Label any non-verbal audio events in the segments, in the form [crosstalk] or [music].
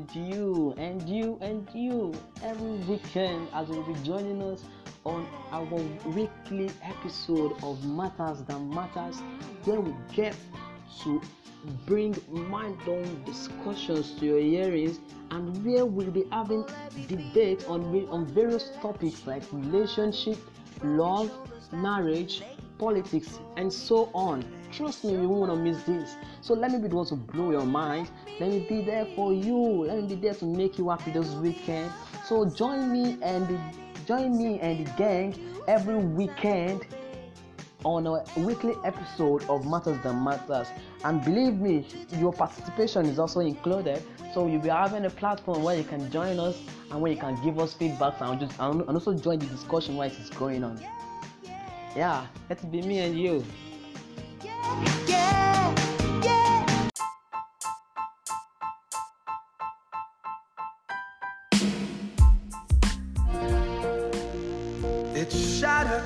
and you and you and you. Every weekend as you'll be joining us on our weekly episode of Matters That Matters, where we get to bring mind-blowing discussions to your hearings and where we'll be having debate on on various topics like relationship, love, marriage, politics, and so on. Trust me, you won't want to miss this. So let me be the one to blow your mind. Let me be there for you. Let me be there to make you happy this weekend. So join me and the, join me and the gang every weekend on a weekly episode of Matters That Matters. And believe me, your participation is also included. So you'll be having a platform where you can join us and where you can give us feedback and just and also join the discussion while it is going on. Yeah, let's be me and you. Yeah, yeah. It's shattered.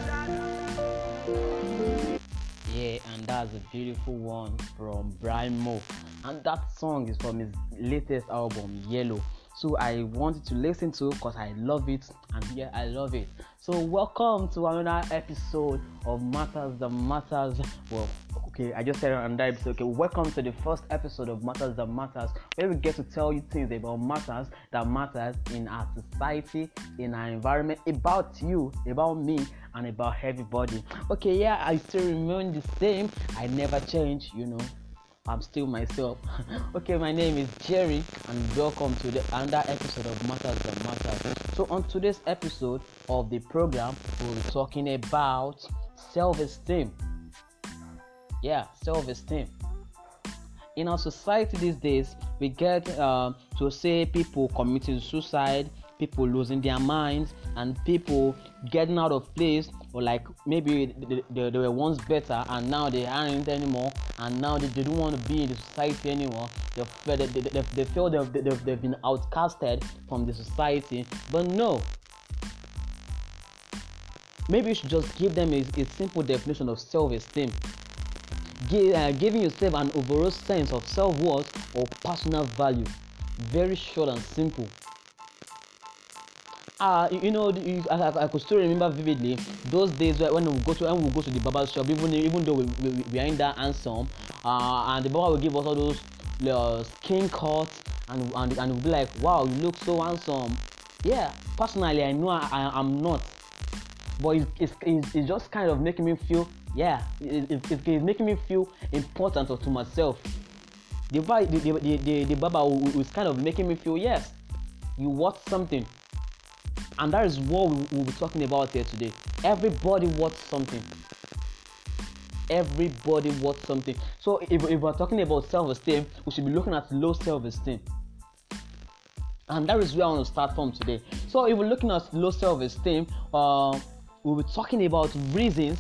Yeah, and that's a beautiful one from Brian Mo. And that song is from his latest album, Yellow. So I wanted to listen to because I love it and yeah, I love it. So welcome to another episode of Matters That Matters. Well, okay, I just said another episode. Okay, welcome to the first episode of Matters That Matters, where we get to tell you things about matters that matters in our society, in our environment, about you, about me, and about everybody. Okay, yeah, I still remain the same. I never change, you know. I'm still myself. [laughs] okay, my name is Jerry, and welcome to the another episode of Matters That Matters. So, on today's episode of the program, we'll be talking about self-esteem. Yeah, self-esteem. In our society these days, we get uh, to say people committing suicide, people losing their minds, and people getting out of place, or like maybe they, they, they were once better and now they aren't anymore, and now they, they don't want to be in the society anymore. They, feel- they, they, they, feel they've, they've, they've been outcasted from the society, but no. Maybe you should just give them a, a simple definition of self esteem Gi- uh, giving yourself an overall sense of self-worth or personal value very short and simple uh, you, know you, I, I, I could still remember vividly those days when we go to when we go to the barber shop even even though we, we, we are in that handsome uh, and the barber will give us all those uh, skin cuts and and and we'll be like wow you look so handsome. Yeah personally i know i, I am not but it's, it's, it's, just kind of making me feel yeah it, it, it, it's making me feel important to myself. The the the, the, the, the barber was kind of making me feel yes you worth something and that is what we, we'll be talking about here today everybody wants something everybody wants something so if, if we're talking about self-esteem we should be looking at low self-esteem and that is where I want to start from today. So, if we're looking at low self-esteem, uh, we'll be talking about reasons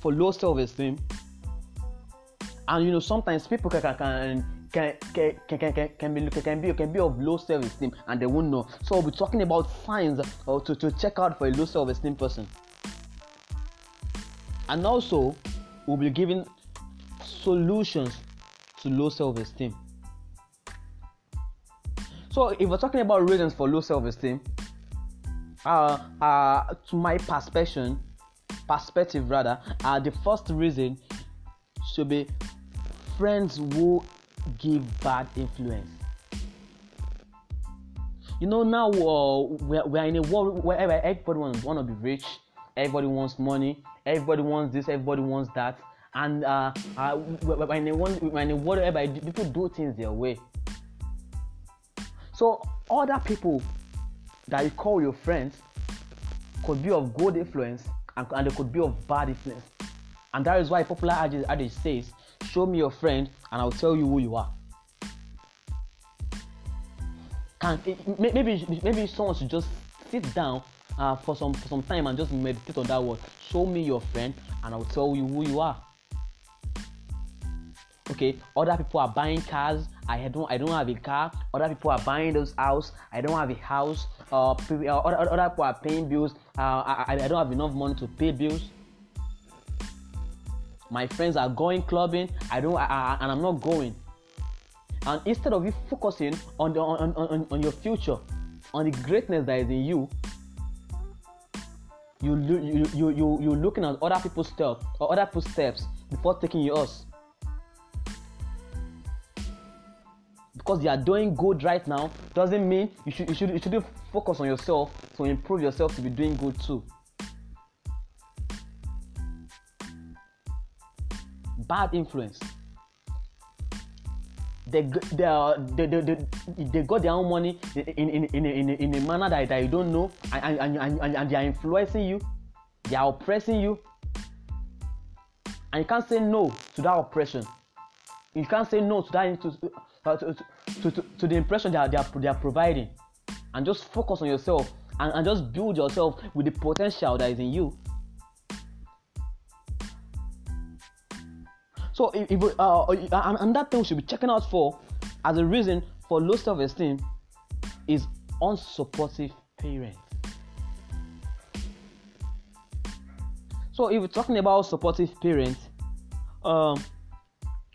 for low self-esteem. And you know, sometimes people can can can can can, can, can, be can be can be of low self-esteem and they won't know. So, we'll be talking about signs or to, to check out for a low self-esteem person. And also, we'll be giving solutions to low self-esteem. So if we're talking about reasons for low self-esteem, uh, uh, to my perspective, perspective rather, uh, the first reason should be friends who give bad influence. You know now uh, we're, we're in a world where everybody wants want to be rich, everybody wants money, everybody wants this, everybody wants that, and uh, uh, we're in a people do things their way. So other people that you call your friends could be of good influence and, and they could be of bad influence. And that is why popular adage, adage says, show me your friend and I'll tell you who you are. Can, maybe maybe someone should just sit down uh, for some for some time and just meditate on that word. Show me your friend and I'll tell you who you are. Okay other people are buying cars. I don't i don't have a car. Other people are buying those house. I don't have a house. Uh, uh other, other people are paying bills. Uh, I I don't have enough money to pay bills my friends are going clubbing. I don't I, I, and i'm not going. And instead of you focusing on the on, on, on your future on the greatness that is in you you you you you you looking at other people's steps or other people's steps before taking yours. Because you are doing good right now doesn't mean you should you should you shouldn't focus on yourself to improve yourself to be doing good too bad influence. They they, they, they, they, got their own money in, in, in, in, in, a manner that, that you don't know and, and, and, and, they are influencing you. They are oppressing you. And you can't say no to that oppression. You can't say no to that to, uh, to, to, to, to, the impression that they are, they are providing. And just focus on yourself and, and just build yourself with the potential that is in you So if, if uh, uh and that thing we should be checking out for as a reason for low self-esteem is unsupportive parents. So if we're talking about supportive parents, um,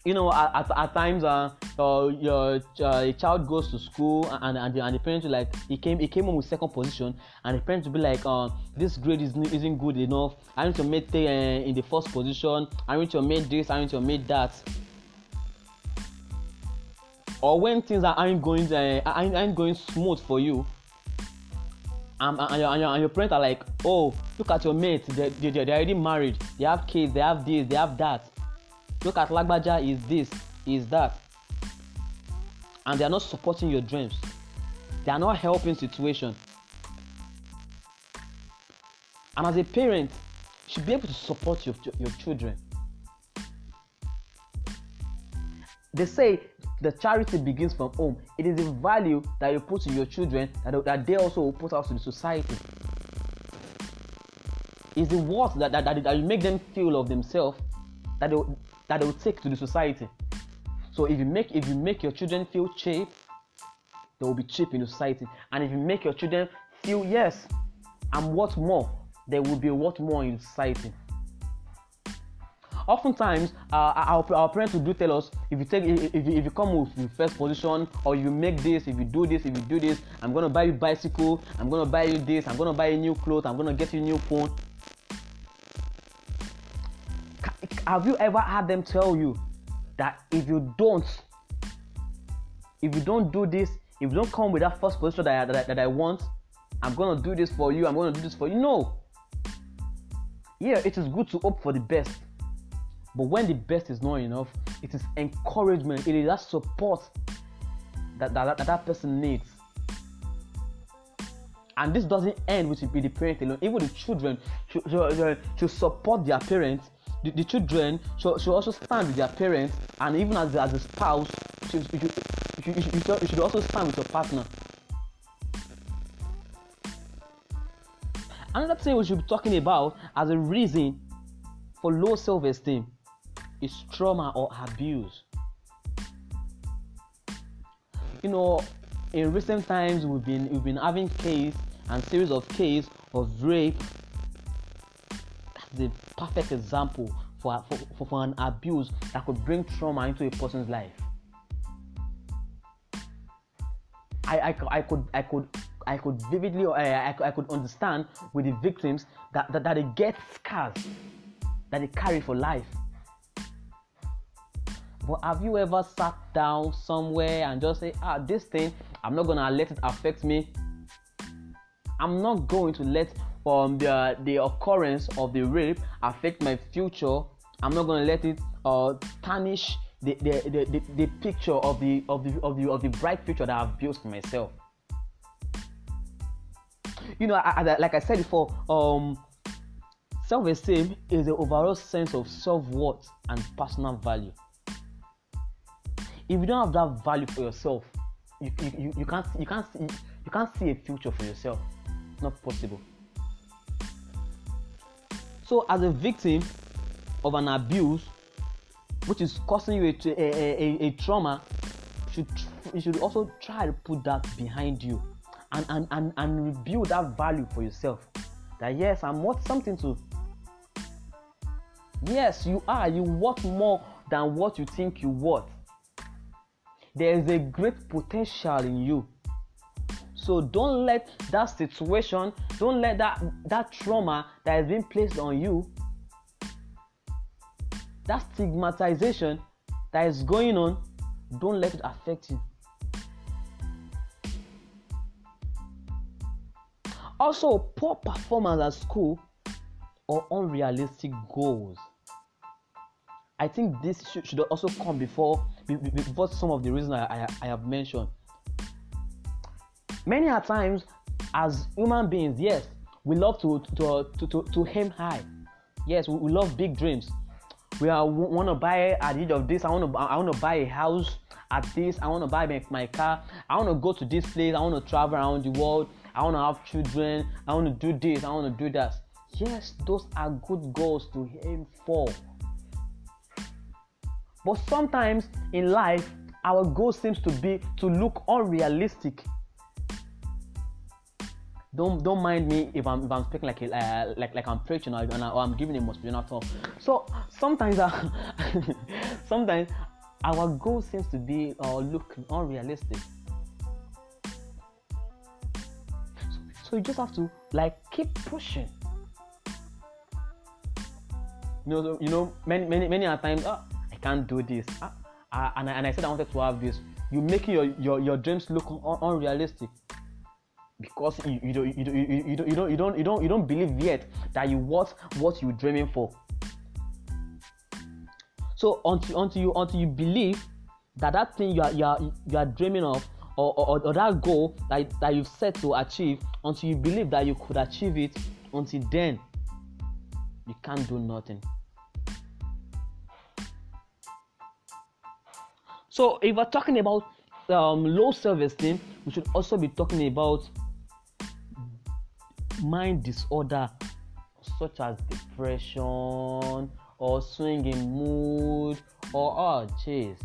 you know, at, at, times uh, uh, your uh, child goes to school and and the, and the parents like he came he came home with second position and the parents will be like uh, this grade is, isn't good enough. I need to make uh, in the first position. I need to make this I need to make that. Or when things are, aren't going uh, aren't, aren't going smooth for you and, and, your, and, your, and your parents are like oh look at your mates they, they, they're already married. They have kids. They have this. They have that look at lagbaja is this is that. And they are not supporting your dreams. They are not helping situation. And as a parent you should be able to support your, your children. They say the charity begins from home. It is the value that you put to your children that, that they also will put out to the society. Is the worth that, that, that, that you make them feel of themselves that they, that they will take to the society so if you make if you make your children feel cheap, they will be cheap in the society. And if you make your children feel yes, I'm worth more, they will be worth more in society. Oftentimes, uh, our, our parents will do tell us if you take if you, if you come with the first position or you make this, if you do this, if you do this, I'm gonna buy you bicycle, I'm gonna buy you this, I'm gonna buy you new clothes, I'm gonna get you new phone. Have you ever had them tell you that if you don't if you don't do this if you don't come with that first position that I, that, I, that I want i'm gonna do this for you i'm gonna do this for you. No. Yeah it is good to hope for the best. But when the best is not enough it is encouragement it is that support that that, that, that person needs. And this doesn't end with the parent alone. Even the children should, should, should support their parents the, the children should, should also stand with their parents and even as, as a spouse you should, you, should, you, should, you should also stand with your partner. Another thing we should be talking about as a reason for low self-esteem is trauma or abuse. You know in recent times we've been we've been having case and series of case of rape the perfect example for, for, for an abuse that could bring trauma into a person's life. I, I, I could I could I could vividly uh, I, I could understand with the victims that, that, that they get scars that they carry for life. But have you ever sat down somewhere and just say, ah, this thing, I'm not gonna let it affect me. I'm not going to let um, the, the occurrence of the rape affect my future i'm not going to let it uh, tarnish the, the, the, the, the picture of the, of, the, of, the, of the bright future that i've built for myself. You know I, I, like i said before um, self-esteem is the overall sense of self-worth and personal value. If you don't have that value for yourself you, you, you, can't you can't you can't see a future for yourself. Not possible so, as a victim of an abuse, which is causing you a, a, a, a trauma, you should, you should also try to put that behind you and, and, and, and rebuild that value for yourself. That yes, I'm worth something to. Yes, you are. You worth more than what you think you worth. there is a great potential in you. So don't let that situation, don't let that that trauma that has been placed on you, that stigmatization that is going on, don't let it affect you. Also, poor performance at school or unrealistic goals. I think this should, also come before before some of the reasons I, I, I have mentioned. Many a times, as human beings, yes, we love to to, to, to, to aim high. Yes, we, we love big dreams. We are want to buy at the age of this. I want to I want to buy a house at this. I want to buy my, my car. I want to go to this place. I want to travel around the world. I want to have children. I want to do this. I want to do that. Yes, those are good goals to aim for. But sometimes in life, our goal seems to be to look unrealistic. Don't don't mind me if I'm if I'm speaking like a, uh, like like I'm preaching or, or I'm giving a motivational talk. So sometimes uh, [laughs] sometimes our goal seems to be or uh, look unrealistic. So you just have to like keep pushing. You know, you know, many many many times, oh, I can't do this, ah, ah, and I, and I said I wanted to have this. You making your your, your dreams look un- unrealistic because you, you, don't, you, don't, you, you, don't, you don't you don't you don't you don't believe yet that you what what you're dreaming for. So until until you until you believe that that thing you are you are, you are dreaming of or, or, or that goal that, that you've set to achieve until you believe that you could achieve it until then you can't do nothing so if we're talking about um, low self-esteem we should also be talking about mind disorder such as depression or swinging mood or oh jeez.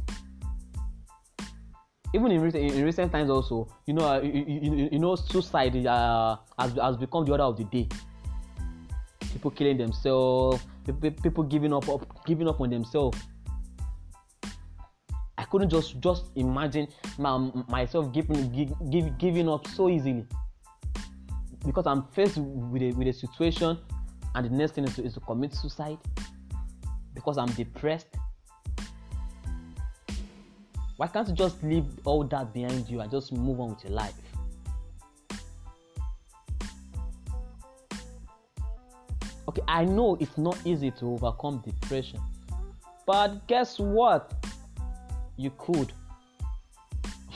Even in recent, in recent times also you know uh, you, you, you, know suicide uh, has, has become the order of the day. People killing themselves people, giving up, up giving up on themselves. I couldn't just just imagine my, myself giving give, giving up so easily because i'm faced with a, with a situation and the next thing is to, is to commit suicide because i'm depressed why can't you just leave all that behind you and just move on with your life? Okay, I know it's not easy to overcome depression, but guess what? You could.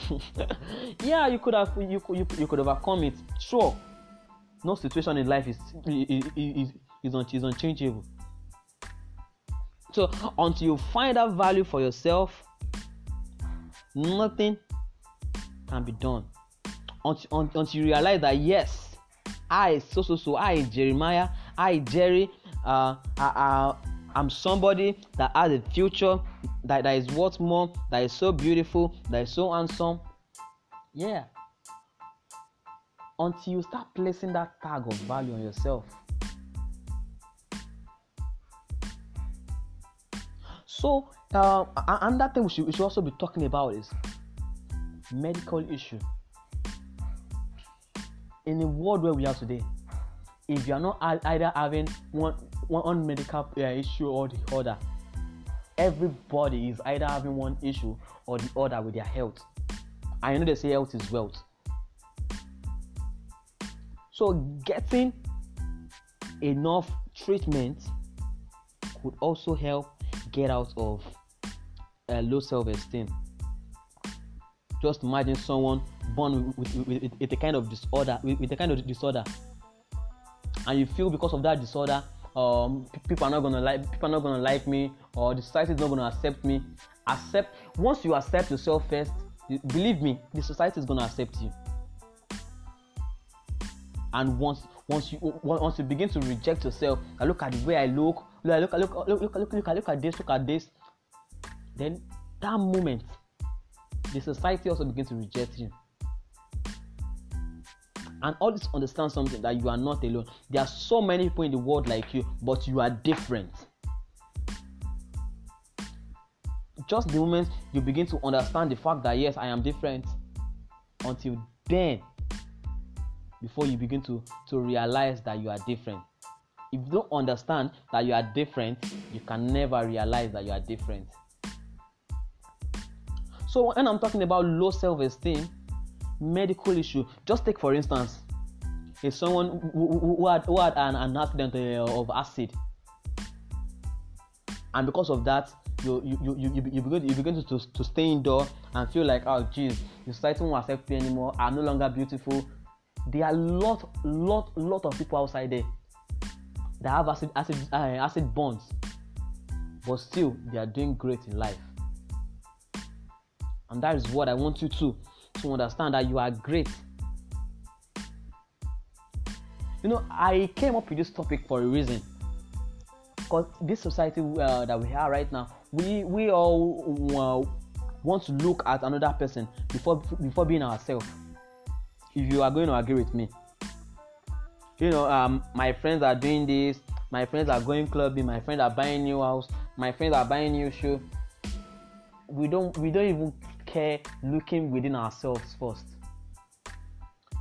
[laughs] yeah, you could have you you, you could overcome it. Sure, no situation in life is is is, is, is unchangeable. So until you find that value for yourself, nothing can be done. Until, until you realize that yes i so so so i jeremiah i jerry uh, I, I, i'm somebody that has a future that, that is worth more that is so beautiful that is so handsome. Yeah until you start placing that tag of value on yourself so uh, another thing we should, we should also be talking about is medical issue. In the world where we are today, if you are not either having one one medical uh, issue or the other, everybody is either having one issue or the other with their health. I know they say health is wealth. So getting enough treatment could also help get out of uh, low self-esteem. Just imagine someone born with, with, with, with a kind of disorder, with, a kind of disorder, and you feel because of that disorder, um, people are not gonna like people are not gonna like me, or the society is not gonna accept me. Accept once you accept yourself first. Believe me, the society is gonna accept you. And once once you once you begin to reject yourself, I look at the way I look, look look look look look look look, look, at this, look at this, then that moment the society also begins to reject you. And always understand something that you are not alone. There are so many people in the world like you but you are different. Just the moment you begin to understand the fact that yes, I am different. Until then, before you begin to to realize that you are different. If you don't understand that you are different, you can never realize that you are different. So when I'm talking about low self-esteem, medical issue, just take for instance, if someone who, had, who had an, an accident uh, of acid, and because of that, you you you you, you begin you begin to, to, stay indoor and feel like oh geez, society won't accept me anymore. I'm no longer beautiful. There are lot lot lot of people outside there that have acid acid uh, acid bonds, but still they are doing great in life. And that is what I want you to to understand that you are great. You know, I came up with this topic for a reason. Because this society uh, that we have right now, we we all uh, want to look at another person before before being ourselves. If you are going to agree with me, you know, um, my friends are doing this. My friends are going clubbing. My friends are buying new house. My friends are buying new shoe. We don't we don't even care looking within ourselves first.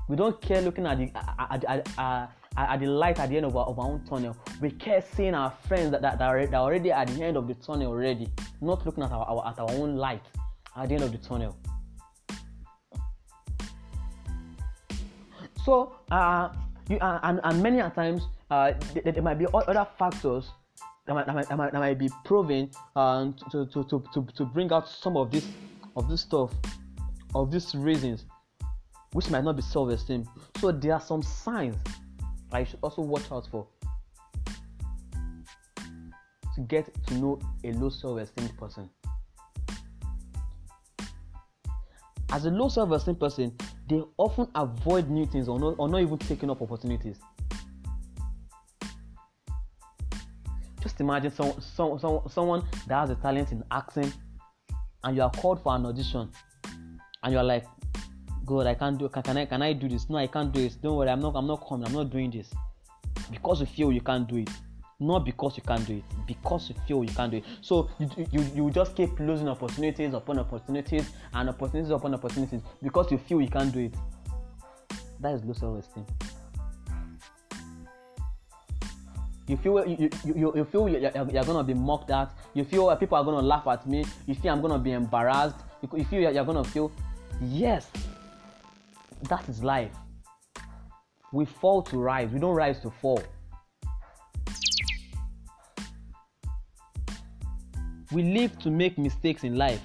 We don't care looking at the at, at, at, at the light at the end of our, of our, own tunnel. We care seeing our friends that, that, that, are, that already at the end of the tunnel already, not looking at our, our at our own light at the end of the tunnel. So, uh, you, uh, and, and many times uh, there, there might be other factors that might, that might, that might, that might be proven um, to, to, to, to, to bring out some of this of this stuff, of these reasons, which might not be self-esteem. So there are some signs that you should also watch out for to get to know a low self-esteem person. As a low self-esteem person, they often avoid new things or not, or not even taking up opportunities. Just imagine some, some, some, someone that has a talent in acting and you are called for an audition and you are like god i can't do can, can i can i do this? No i can't do this. Don't worry i'm not i'm not coming i'm not doing this. Because you feel you can't do it not because you can't do it because you feel you can't do it. So you you, you just keep losing opportunities upon opportunities and opportunities upon opportunities. Because you feel you can't do it that is low self-esteem. You feel you, you, you feel you're, you're gonna be mocked at. You feel uh, people are gonna laugh at me. You feel i'm gonna be embarrassed. You feel you're gonna feel yes that is life. We fall to rise. We don't rise to fall we live to make mistakes in life.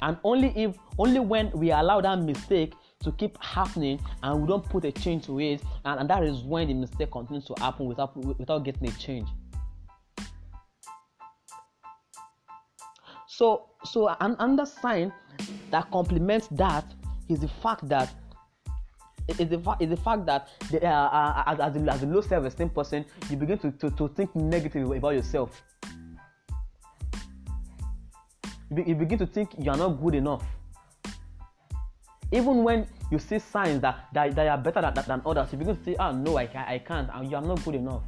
And only if only when we allow that mistake to keep happening and we don't put a change to it and, and that is when the mistake continues to happen without without getting a change. So so an, another sign that complements that is the fact that is the, is the fact that the, uh, uh, as, as, a, as a low self-esteem person you begin to, to, to think negatively about yourself. You, be, you begin to think you are not good enough. Even when you see signs that, that, that are better than, than others, you begin to say, oh no, I, I can't, and you are not good enough.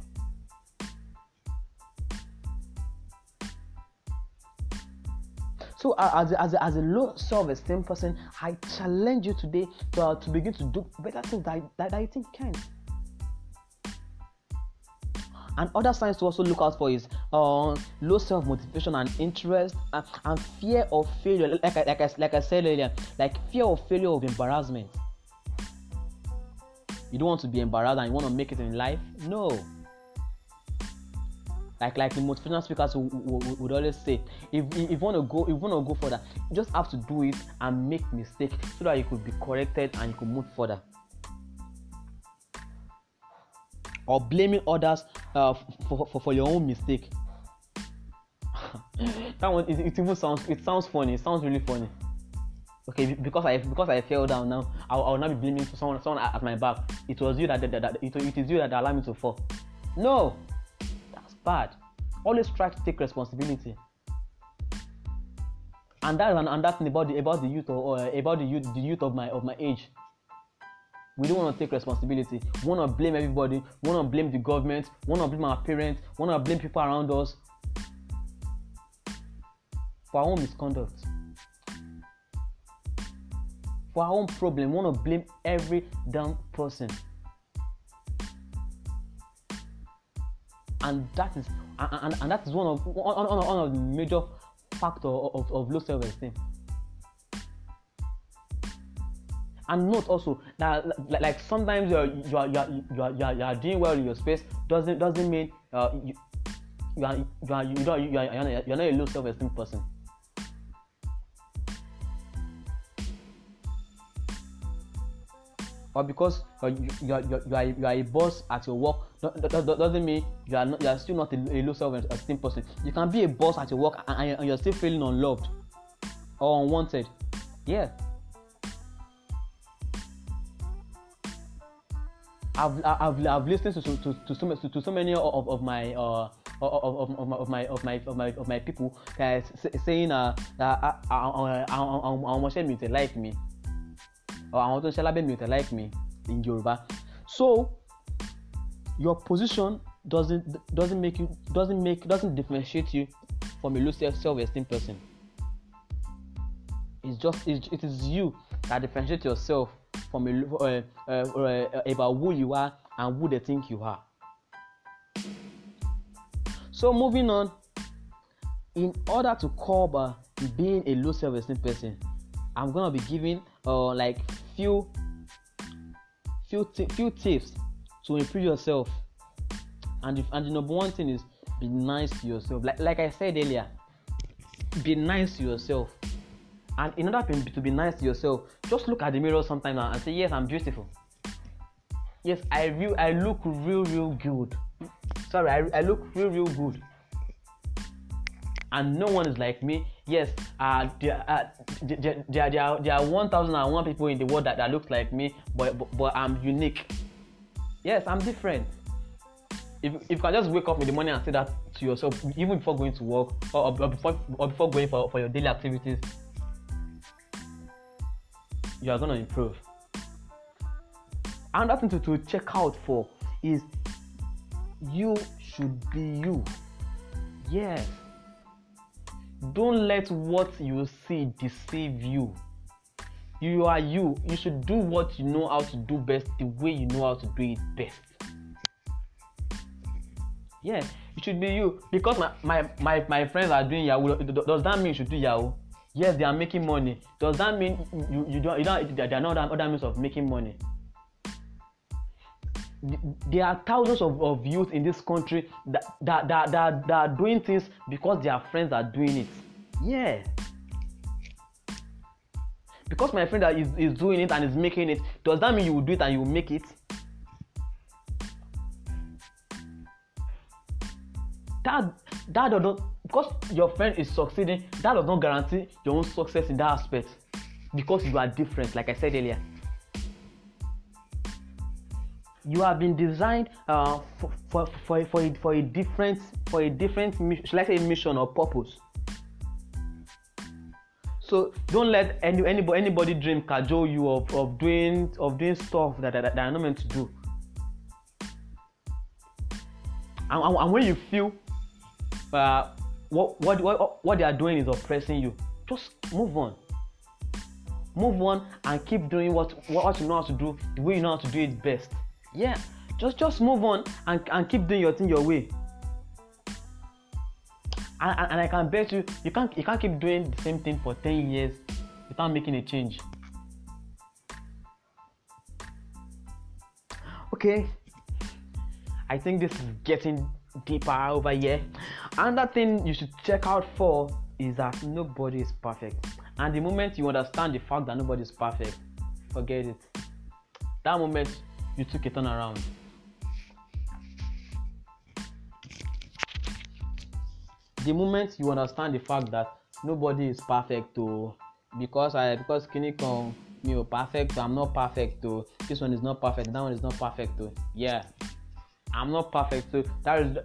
So uh, as, as, as a low self-esteem person, I challenge you today to, uh, to begin to do better things that, that, that you think can. And other signs to also look out for is uh, low self motivation and interest and, and, fear of failure. Like like, I, like I said earlier, like fear of failure of embarrassment. You don't want to be embarrassed and you want to make it in life? No. Like like the motivational speakers would, would, would always say, if, if you to go, if you to go further, you just have to do it and make mistakes so that you could be corrected and you could move further. or blaming others uh, for, for, for your own mistake. [laughs] that one it, it, even sounds it sounds funny. It sounds really funny. Okay, because I because I fell down now, I, I will not be blaming someone someone at my back. It was you that, that, that, it, it is you that allowed me to fall. No, bad. Always try to take responsibility. And that is an, and that thing about the about the youth or, or uh, about the youth the youth of my of my age. We don't want to take responsibility. We want to blame everybody. We want to blame the government. We want to blame our parents. We want to blame people around us for our own misconduct for our own problem we want to blame every damn person and that is and, and that is one of one, one, one of the major factor of, of low self-esteem. And note also that like, like sometimes you are, you are you are, you are, you are doing well in your space doesn't doesn't mean uh, you, you are you are you don't you are you're not a low self-esteem person or because uh, you, you, are, you, are, you are a boss at your work that, that, that doesn't mean you are not, you are still not a, a low self-esteem person you can be a boss at your work and, and you're still feeling unloved or unwanted yeah I've, I've, I've listened to, to, to, so, to, to so many of, of my uh, of, of, of, my of my of my of my people guys saying uh, that àwọn ọmọọṣẹ́ mi ò tẹ̀ like me àwọn tó ń ṣe lábẹ́ mi ò tẹ̀ like me in Yorùbá. So your position doesn't doesn't make you doesn't make doesn't differentiate you from a low self self esteem person. It's just it's, it is you that differentiate yourself from a, uh, uh, uh, about who you are and who they think you are. So moving on, in order to curb uh, being a low self-esteem person, I'm gonna be giving uh, like few few t- few tips to improve yourself. And if and the number one thing is be nice to yourself. Like like I said earlier, be nice to yourself. And in order to be nice to yourself, just look at the mirror sometime now and say, Yes, I'm beautiful. Yes, I real I look real, real good. Sorry, I, I look real, real good. And no one is like me. Yes, uh, there, uh, there, there, there, are, there are 1,001 people in the world that, that look like me, but, but, but I'm unique. Yes, I'm different. If, if you can just wake up in the morning and say that to yourself, even before going to work or, or, before, or before going for, for your daily activities, you are going to improve. Another thing to, to check out for is you should be you. Yes. Don't let what you see deceive you. You are you. You should do what you know how to do best the way you know how to do it best. Yeah, it should be you. Because my, my, my, my friends are doing Yahoo, does that mean you should do Yahoo? yes they are making money does that mean you you don't you don't there are not other means of making money there are thousands of, of youth in this country that that, that, that that are doing things because their friends are doing it. Yeah. Because my friend is, is doing it and is making it does that mean you will do it and you will make it? That that does not because your friend is succeeding that does not guarantee your own success in that aspect because you are different like i said earlier you have been designed uh, for, for, for, for, a, for a different for a different should I say mission or purpose so don't let any anybody anybody dream cajole you of, of doing of doing stuff that, that, that are not meant to do and, and when you feel uh, what, what, what, what they are doing is oppressing you, just move on. Move on and keep doing what, what you know how to do, the way you know how to do it best. Yeah, just just move on and, and keep doing your thing your way. And, and, and I can bet you, you can't you can't keep doing the same thing for 10 years without making a change. Okay, I think this is getting deeper over here. Another thing you should check out for is that nobody is perfect. And the moment you understand the fact that nobody is perfect, forget it. That moment you took a turn around. The moment you understand the fact that nobody is perfect to because I because Kini come me perfect, I'm not perfect to this one is not perfect, that one is not perfect to yeah I'm not perfect, so that is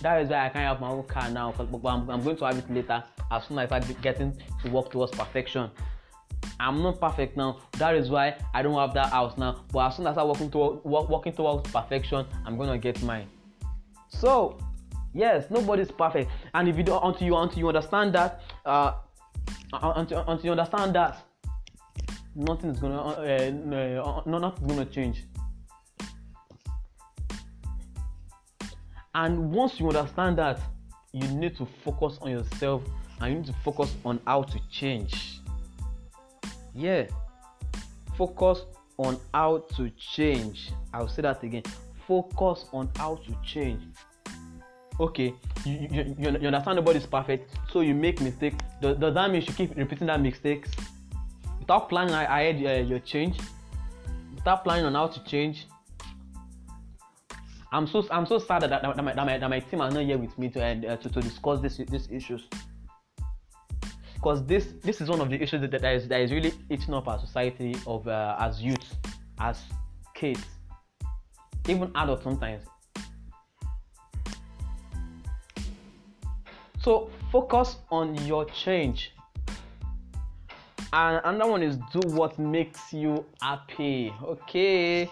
that is why I can't have my own car now. But I'm, I'm going to have it later as soon as I start getting to work towards perfection. I'm not perfect now. That is why I don't have that house now. But as soon as I working toward working towards perfection, I'm gonna get mine. So yes, nobody's perfect, and if you don't until you until you understand that, uh, until, until you understand that nothing is gonna uh, uh, uh, no, nothing's gonna change and once you understand that you need to focus on yourself and you need to focus on how to change yeah. Focus on how to change. I'll say that again. Focus on how to change. Okay you, you, you, understand nobody's perfect so you make mistakes. Does, does that mean you keep repeating that mistakes? Without planning ahead uh, your change without planning on how to change i'm so i'm so sad that, that, that, my, that, my, that my team are not here with me to, uh, to, to discuss this these issues because this this is one of the issues that, that is that is really eating up our society of uh, as youth as kids even adults sometimes. So focus on your change. And another one is do what makes you happy. Okay.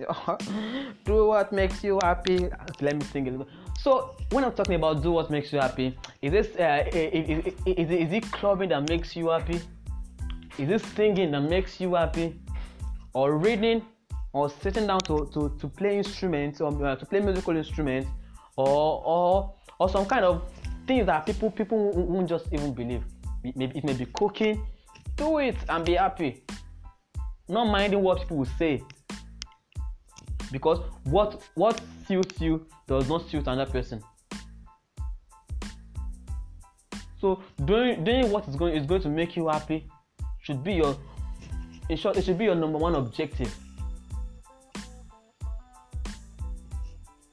[laughs] Do what makes you happy. Let me think a little so when i'm talking about do what makes you happy is this uh, is, is, is, is it clubbing that makes you happy? Is it singing that makes you happy? Or reading? Or sitting down to, to, to play instruments or uh, to play musical instruments? Or or or some kind of things that people people won't just even believe. Maybe it may be cooking. Do it and be happy. Not minding what people will say because what what suits you does not suit another person. So doing doing what is going is going to make you happy should be your in short it should be your number one objective.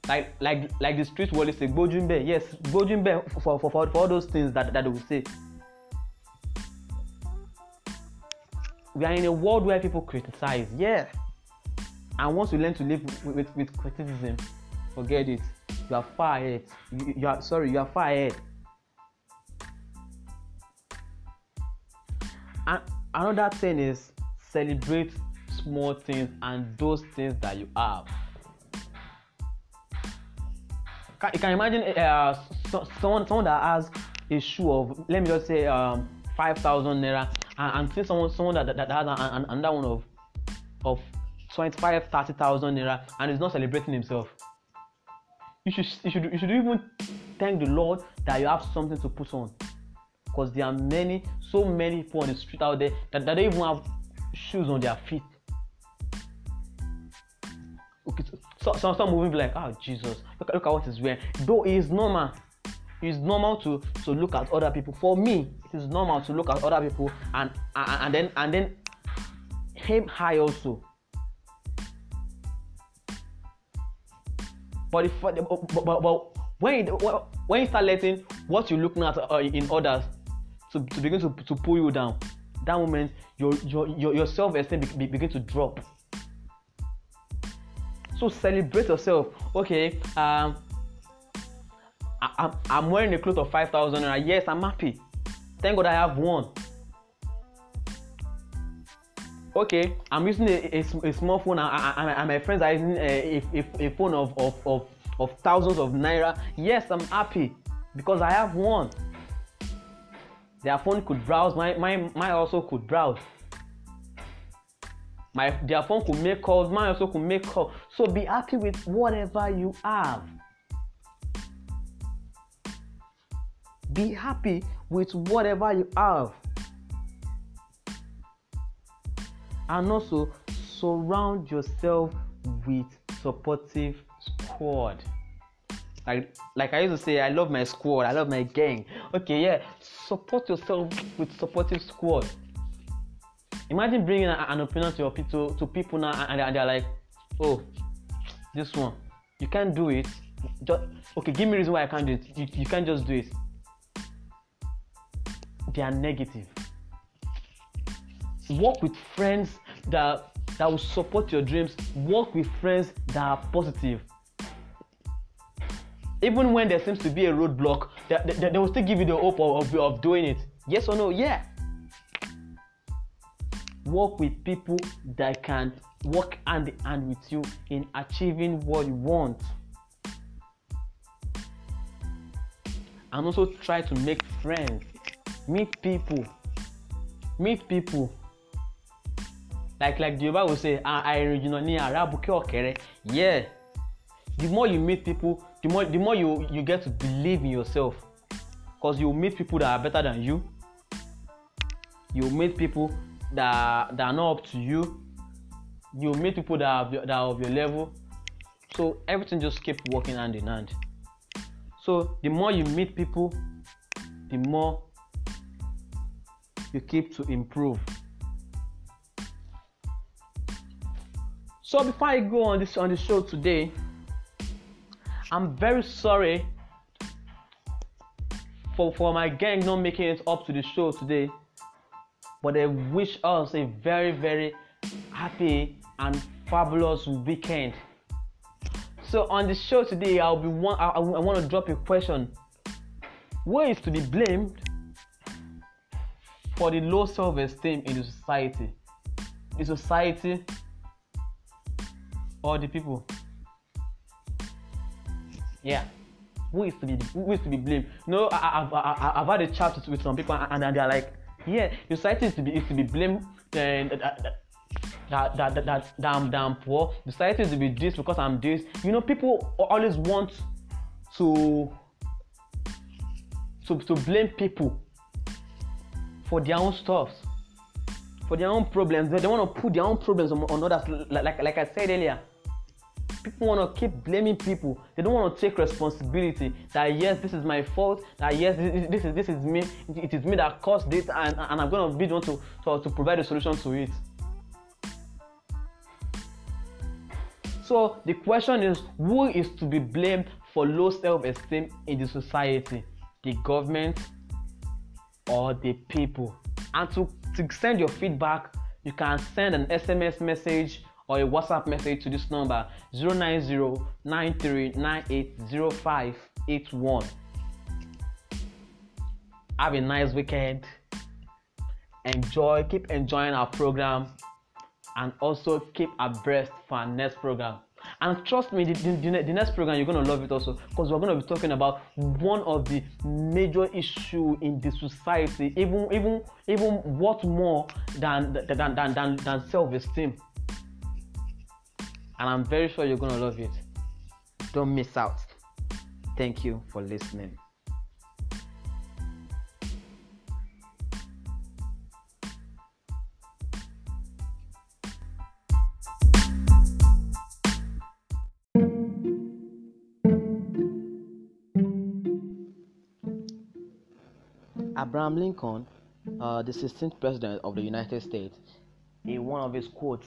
Like like like the street will say gbojumbe yes gbojumbe for, for for for all those things that that they will say. We are in a world where people criticize yeah and once you learn to live with, with, with criticism forget it. You are far ahead. You, you are sorry you are far ahead. And another thing is celebrate small things and those things that you have. You can imagine uh, someone someone that has a shoe of let me just say um, five thousand naira and, and see someone someone that, that, that has an, another one of of 25 30,000 naira and is not celebrating himself. You should you should you should even thank the lord that you have something to put on. Because there are many so many people on the street out there that, that don't even have shoes on their feet. Okay so some some moving like oh jesus look, look at what he's wearing. Though it is normal it's normal to to look at other people. For me it is normal to look at other people and and, and then and then aim high also but if but, but, but when you, when you start letting what you're looking at uh, in others to, to begin to, to pull you down that moment your your your, your self-esteem be, be, begin to drop. So celebrate yourself. Okay um I, I'm, I'm wearing a cloth of 5000 naira. Yes i'm happy. Thank god i have one okay i'm using a, a, a small phone. And, and, and my friends are using a, a, a phone of, of, of, of thousands of naira. Yes i'm happy because i have one. Their phone could browse. My my my also could browse. My their phone could make calls. Mine also could make calls. So be happy with whatever you have. Be happy with whatever you have and also surround yourself with supportive squad. Like like i used to say i love my squad i love my gang. Okay yeah support yourself with supportive squad. Imagine bringing an opinion to your people to people now and, and they're like oh this one you can't do it. Just okay give me reason why i can't do it. You, you can't just do it. They are negative work with friends that that will support your dreams. Work with friends that are positive. Even when there seems to be a roadblock they, they, they will still give you the hope of, of, of doing it. Yes or no? Yeah. Work with people that can work hand in hand with you in achieving what you want. And also try to make friends. Meet people. Meet people like like the Yoruba will say àìrìn jìnnà ní àràbùkẹ́ ọ̀kẹ́rẹ́ yeah. The more you meet people the more the more you you get to believe in yourself. Cause you meet people that are better than you. You meet people that that are not up to you. You meet people that are, that are of your level. So everything just keep working hand in hand. So the more you meet people the more you keep to improve so before i go on this on the show today i'm very sorry for for my gang not making it up to the show today but I wish us a very very happy and fabulous weekend. So on the show today i'll be one i, I, I want to drop a question. Who is to be blamed for the low self-esteem in the society? The society or the people. Yeah. Who is to be who is to be blamed? No I, I've, I, I've had a chat with some people and, and they're like yeah society is to be is to be blamed and uh, that that that, that, that I'm poor. The society is to be this because I'm this. You know people always want to to, to blame people for their own stuff for their own problems they, don't want to put their own problems on, on others. Like, like, i said earlier people want to keep blaming people. They don't want to take responsibility that yes this is my fault that yes this, this is this is me it is me that caused it, and, and i'm going to be the one to, to, to provide a solution to it. So the question is who is to be blamed for low self-esteem in the society? The government or the people? And to, to send your feedback you can send an sms message or a whatsapp message to this number 09093980581 have a nice weekend. Enjoy keep enjoying our program and also keep abreast for our next program and trust me the, the, the next program you're going to love it also because we're going to be talking about one of the major issue in the society even even even what more than than than than, than self-esteem. And i'm very sure you're going to love it. Don't miss out. Thank you for listening Abraham Lincoln, uh, the 16th president of the United States, in one of his quotes,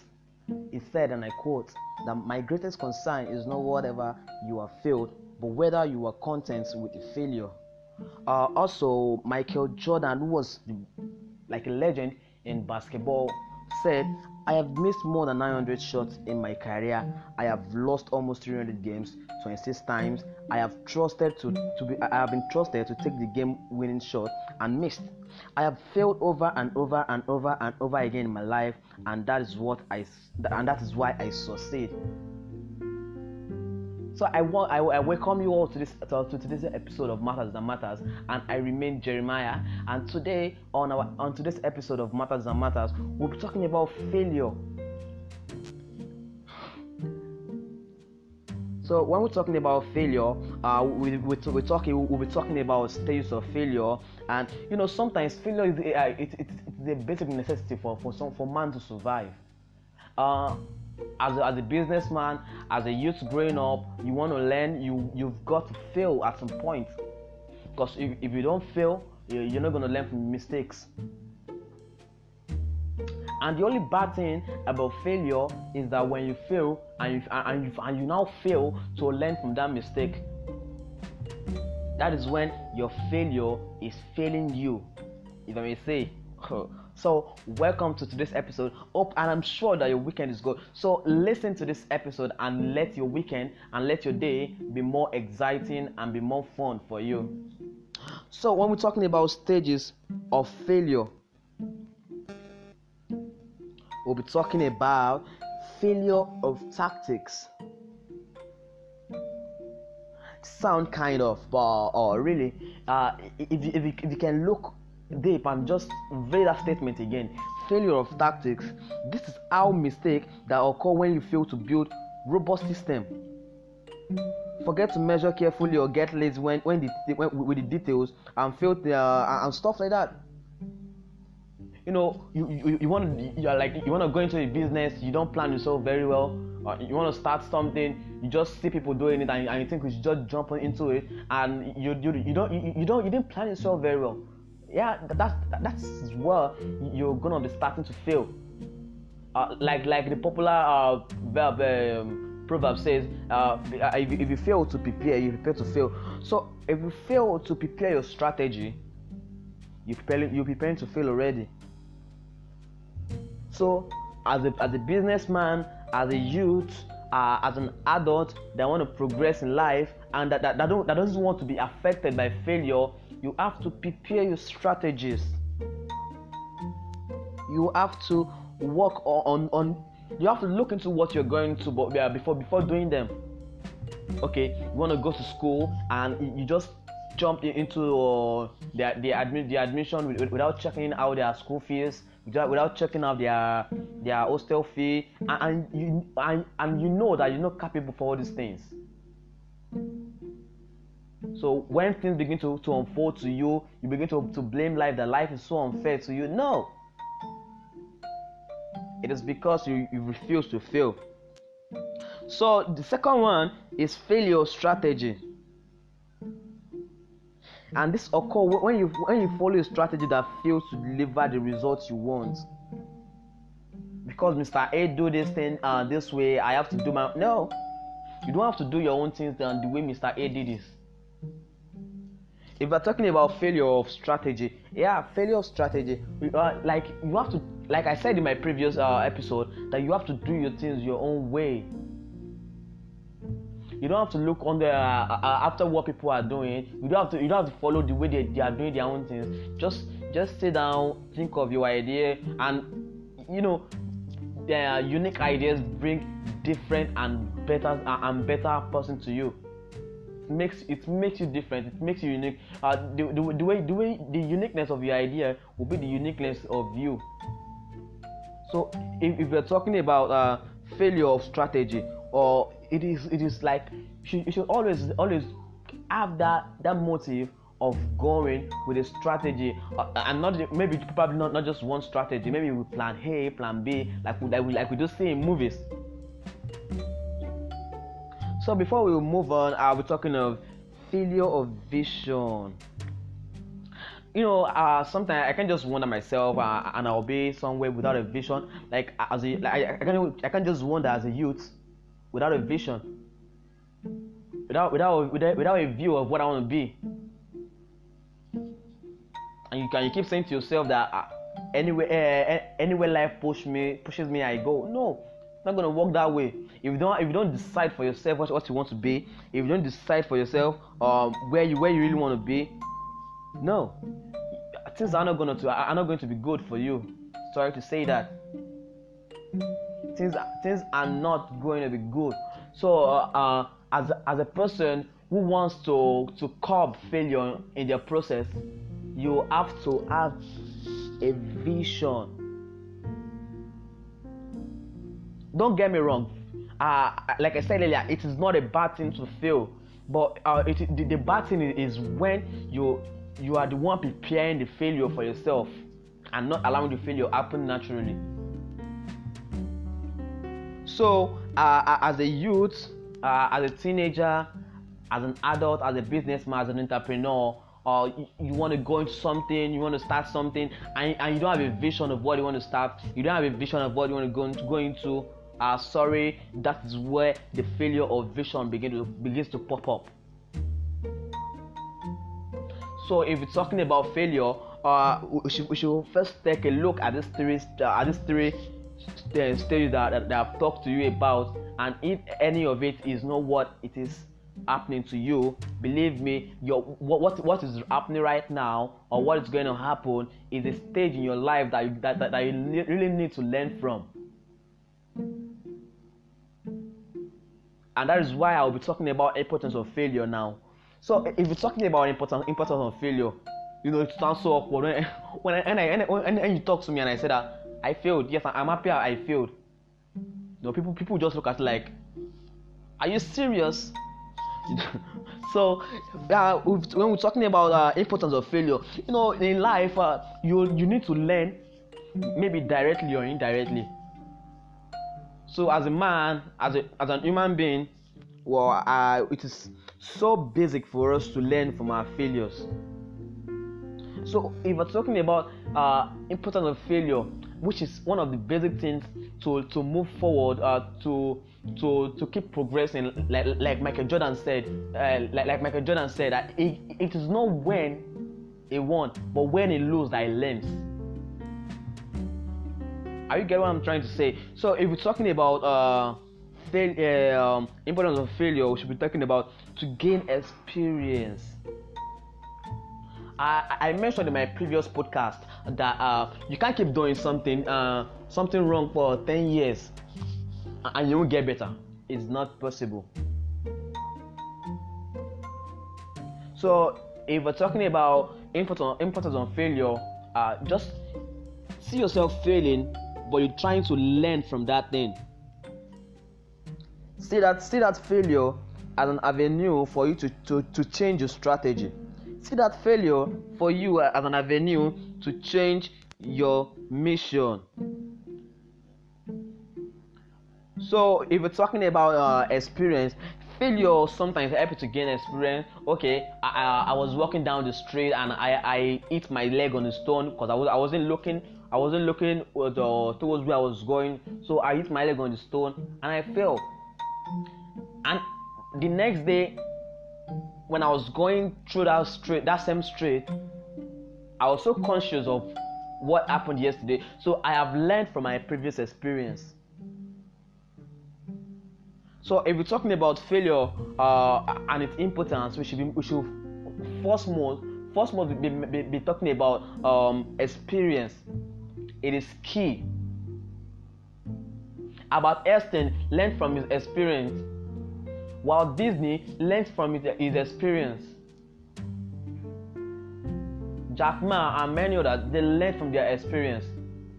he said, and I quote, that my greatest concern is not whatever you have failed, but whether you are content with the failure. Uh, also, Michael Jordan, who was like a legend in basketball, said, I have missed more than 900 shots in my career. I have lost almost 300 games 26 times. I have trusted to, to be I have been trusted to take the game winning shot and missed. I have failed over and over and over and over again in my life and that is what I and that is why I succeed. So I want I, I, welcome you all to this to, to today's episode of Matters That Matters, and I remain Jeremiah. And today on our on today's episode of Matters That Matters, we'll be talking about failure. So when we're talking about failure, uh, we, we, we're talking we'll be talking about stages of failure, and you know sometimes failure is uh, it, it, it's a basic necessity for for some for man to survive. Uh, as a, as a businessman, as a youth growing up, you want to learn. You you've got to fail at some point, because if, if you don't fail, you're not going to learn from mistakes. And the only bad thing about failure is that when you fail and you, and you, and you now fail to learn from that mistake, that is when your failure is failing you. If I may say. So, welcome to today's episode. Hope and I'm sure that your weekend is good. So, listen to this episode and let your weekend and let your day be more exciting and be more fun for you. So, when we're talking about stages of failure, we'll be talking about failure of tactics. Sound kind of, but or really, uh, if, if, if you can look deep and just read that statement again. Failure of tactics. This is how mistake that occur when you fail to build robust system. Forget to measure carefully or get lazy when when the when, with the details and fail uh, and stuff like that. You know, you you, you want to you are like you want to go into a business, you don't plan yourself very well. Uh, you want to start something, you just see people doing it, and, and you think we should just jump into it, and you you, you don't you, you don't you didn't plan yourself very well yeah, that's that's where you're gonna be starting to fail. Uh, like like the popular uh, verb um, proverb says, uh, if, if you fail to prepare, you prepare to fail. So if you fail to prepare your strategy, you prepare you're preparing to fail already. So as a as a businessman, as a youth, uh, as an adult that want to progress in life and that, that, that, don't, that doesn't want to be affected by failure, you have to prepare your strategies. You have to work on, on you have to look into what you're going to before before doing them. Okay, you want to go to school and you just jump into uh, the the, the admission without checking out their school fees, without, without checking out their their hostel fee, and, and you and, and you know that you're not capable for all these things. So when things begin to, to unfold to you, you begin to, to blame life that life is so unfair to you. No. It is because you, you refuse to fail. So the second one is failure strategy. And this occur when you when you follow a strategy that fails to deliver the results you want. Because Mr. A do this thing uh, this way, I have to do my no. You don't have to do your own things the way Mr. A did this if we're talking about failure of strategy yeah failure of strategy uh, like you have to like i said in my previous uh, episode that you have to do your things your own way. You don't have to look on the uh, uh, after what people are doing. You don't have to you don't have to follow the way they, they are doing their own things. Just just sit down think of your idea and you know their unique ideas bring different and better uh, and better person to you makes it makes you different. It makes you unique. Uh, the, the, the way the way the uniqueness of your idea will be the uniqueness of you. So if, if we're talking about uh, failure of strategy, or it is it is like you should, you should always always have that that motive of going with a strategy uh, and not maybe probably not, not just one strategy maybe we plan a plan b like we, like we like we just see in movies so before we move on, I'll be talking of failure of vision. You know, uh, sometimes I can just wonder myself, uh, and I'll be somewhere without a vision. Like as a, like, I, I can, I can just wonder as a youth, without a vision, without, without, without, a view of what I want to be. And you can, you keep saying to yourself that uh, anywhere, uh, anywhere life push me, pushes me, I go. No, it's not gonna work that way. If you don't if you don't decide for yourself what, what you want to be, if you don't decide for yourself um where you where you really want to be, no, things are not gonna to are not going to be good for you. Sorry to say that. Things things are not going to be good. So uh, uh, as as a person who wants to to curb failure in their process, you have to have a vision don't get me wrong. Uh, like I said earlier, it is not a bad thing to fail, but uh, it, the, the bad thing is when you you are the one preparing the failure for yourself and not allowing the failure happen naturally. So, uh, as a youth, uh, as a teenager, as an adult, as a businessman, as an entrepreneur, or uh, you, you want to go into something, you want to start something, and, and you don't have a vision of what you want to start, you don't have a vision of what you want to go into, go into are sorry, that is where the failure of vision begin to, begins to pop up. So, if we're talking about failure, uh, we, should, we should first take a look at these three uh, at these three stages that, that, that I've talked to you about, and if any of it is not what it is happening to you believe me your what, what what is happening right now or what is going to happen is a stage in your life that that, that, that you really need to learn from and that is why I'll be talking about importance of failure now. So if you're talking about importance importance of failure, you know, it sounds so awkward when [laughs] when I, and I, when, and you talk to me and I say that I failed. Yes, I'm happy I failed. You know, people people just look at like, are you serious? [laughs] so uh, when we're talking about uh, importance of failure, you know, in life, uh, you you need to learn, maybe directly or indirectly. So as a man, as a as an human being, well, uh, it is so basic for us to learn from our failures. So if we're talking about uh, importance of failure, which is one of the basic things to to move forward, uh, to to to keep progressing, like like Michael Jordan said, uh, like like Michael Jordan said that it, it is not when he won, but when he lose that he learns. Are you getting what I'm trying to say? So if we're talking about uh, fail, uh, um, importance of failure, we should be talking about to gain experience. I, I mentioned in my previous podcast that uh, you can't keep doing something uh, something wrong for 10 years and you won't get better. It's not possible. So if we're talking about importance, importance on failure, uh, just see yourself failing, but you're trying to learn from that thing. See that see that failure as an avenue for you to, to, to change your strategy. See that failure for you as an avenue to change your mission. So, if we're talking about uh, experience, failure sometimes help you to gain experience. Okay, I, I, I was walking down the street and I, I hit my leg on a stone because I was I wasn't looking I wasn't looking uh, towards where I was going. So I hit my leg on the stone and I fell. And the next day, when I was going through that street, that same street, I was so conscious of what happened yesterday. So I have learned from my previous experience. So if we're talking about failure uh, and its importance, we should be, we should first most first most be, be, be talking about um, experience. It is key. Albert Einstein learned from his experience Walt Disney learned from his experience. Jack Ma and many others, they learn from their experience.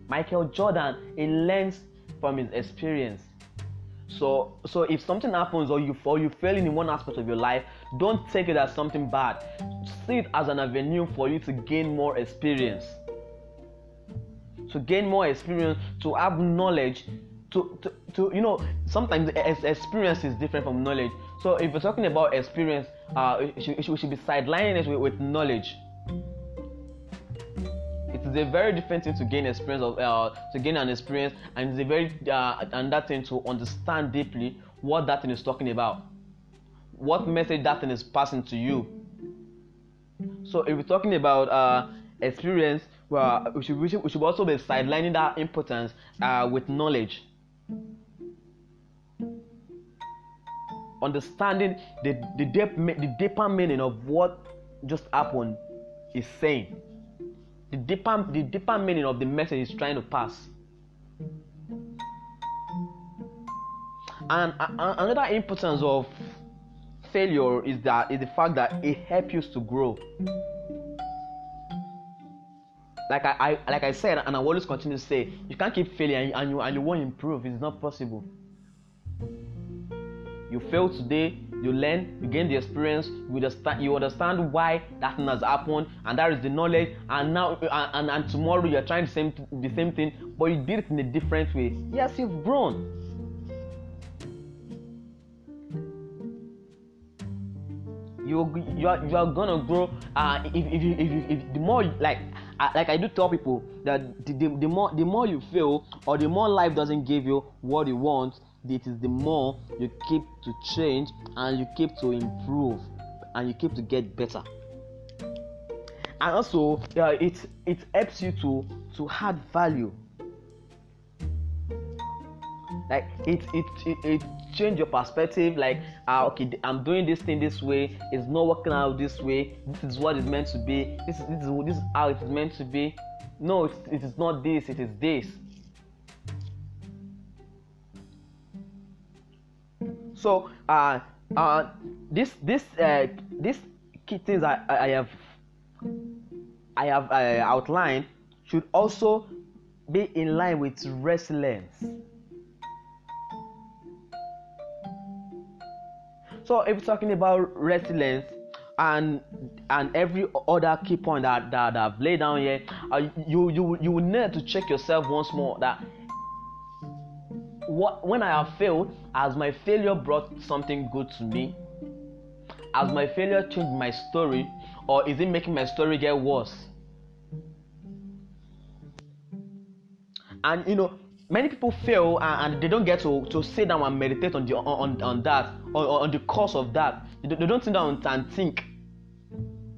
Michael Jordan, he learns from his experience. So, so if something happens or you or you fail in one aspect of your life, don't take it as something bad. See it as an avenue for you to gain more experience. To gain more experience, to have knowledge to, to, to you know sometimes experience is different from knowledge. So if we're talking about experience uh we should, be sidelining it with, with knowledge. It's a very different thing to gain experience of uh, to gain an experience and it's a very uh, and that thing to understand deeply what that thing is talking about. What message that thing is passing to you. So if we're talking about uh, experience we should, we should, we should also be sidelining that importance uh, with knowledge. Understanding the the, deep, the deeper meaning of what just happened is saying. The deeper the deeper meaning of the message is trying to pass. And uh, another importance of failure is that is the fact that it helps you to grow like I, I like I said and I always continue to say you can't keep failing and, and you and you won't improve. It's not possible. You fail today you learn you gain the experience you understand you understand why that thing has happened and that is the knowledge and now and, and, and tomorrow you're trying the same the same thing but you did it in a different way. Yes you've grown. You you are, you are gonna grow uh, if, if, if, if, if the more like like I do tell people that the, the, the more the more you fail or the more life doesn't give you what you want it is the more you keep to change and you keep to improve and you keep to get better. And also uh, it it helps you to to add value. Like it it it, it change your perspective like ah okay i'm doing this thing this way it's not working out this way this is what it's meant to be this is this is, this is how it is meant to be no it, it is not this it is this so uh uh this this uh this key things i i have I have uh, outlined should also be in line with resilience. So if talking about resilience and and every other key point that, that, that I've laid down here, uh, you you you will need to check yourself once more that what when I have failed, has my failure brought something good to me? Has my failure changed my story, or is it making my story get worse? And you know, many people fail and, and, they don't get to, to sit down and meditate on the on, on that on, on the cause of that. They, they don't sit down and think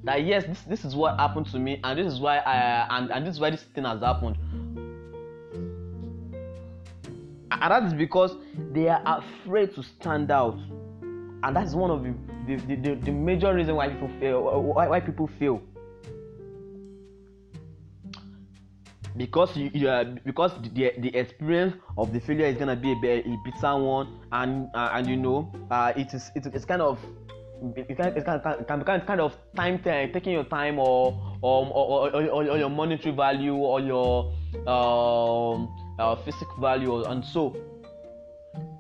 that yes, this, this is what happened to me, and this is why I and, and this is why this thing has happened. And that is because they are afraid to stand out, and that's one of the the, the, the major reason why people fail. Why, why people fail. Because you, you uh, because the the experience of the failure is gonna be a, a bitter one and uh, and you know uh, it is it, it's kind of it can, it can, can become kind of time t- taking your time or or, or, or, or, or your monetary value or your um, uh, physical value and so.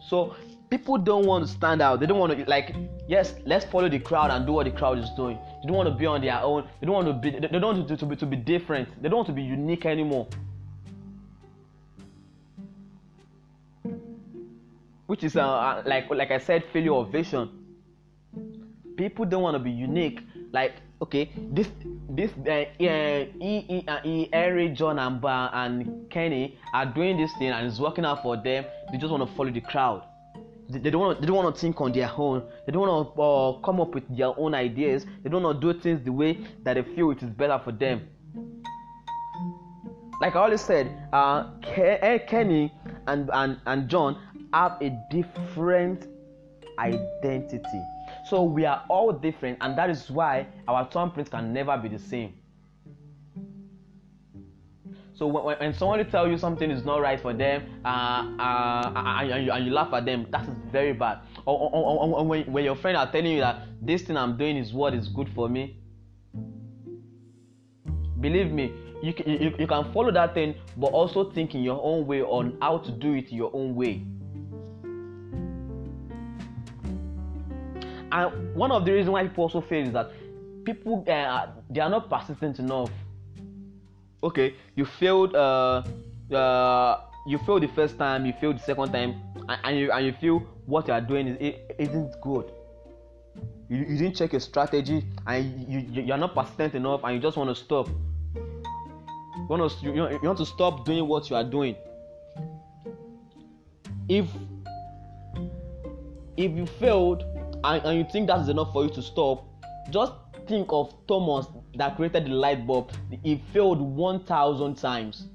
So people don't want to stand out. They don't want to like yes let's follow the crowd and do what the crowd is doing. They don't want to be on their own. They don't want to be they don't want to, to, be, to be different. They don't want to be unique anymore. Which is uh, uh like like i said failure of vision. People don't want to be unique. Like okay this this uh, uh, e, e, uh, e, Eric, John and, Ba and Kenny are doing this thing and it's working out for them. They just want to follow the crowd they don't want they don't want to think on their own. They don't want to uh, come up with their own ideas. They don't want to do things the way that they feel it is better for them. Like i always said uh, eh, kenny and, and and john have a different identity. So we are all different and that is why our thumbprints can never be the same so when, when somebody tell you something is not right for them, uh, uh, and, you, and you laugh at them, that is very bad. Or, or, or, or, when, when your friend are telling you that this thing I'm doing is what is good for me, believe me, you, you, you can follow that thing, but also think in your own way on how to do it your own way. And one of the reasons why people also fail is that people uh, they are not persistent enough okay you failed uh, uh, you failed the first time you failed the second time and, and you and you feel what you are doing is isn't good. You, you didn't check your strategy and you, you you're not persistent enough and you just want to stop. You want to you, you want to stop doing what you are doing. If if you failed and, and you think that is enough for you to stop just think of Thomas that created the light bulb. he failed 1,000 times.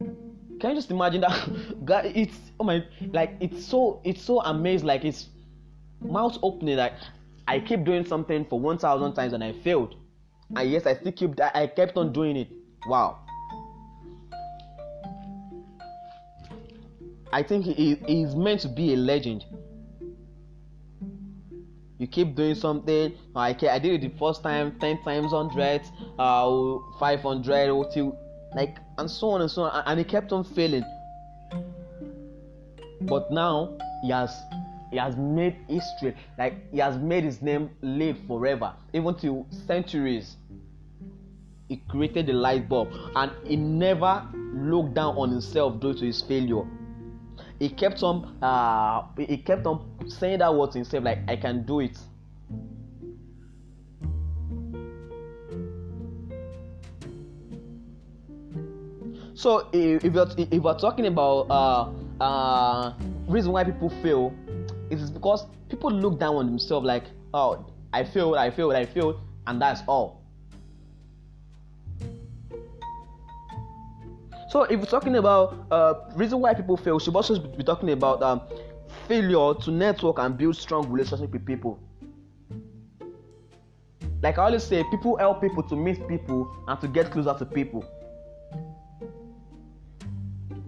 Can you just imagine that? [laughs] God, it's oh my, like it's so it's so amazed, like it's mouth opening. Like I keep doing something for 1,000 times and I failed, and yes, I still keep I kept on doing it. Wow. I think he is meant to be a legend you keep doing something I, I did it the first time 10 times 100 uh 500 till like and so on and so on and he kept on failing. But now he has he has made history like he has made his name live forever. Even till centuries he created the light bulb and he never looked down on himself due to his failure he kept on uh he kept on saying that word to himself like i can do it. So if you're if we're talking about uh uh reason why people fail it is because people look down on themselves like oh i failed i failed i failed and that's all So if we're talking about uh, reason why people fail, we should also be talking about um, failure to network and build strong relationship with people. Like I always say, people help people to meet people and to get closer to people.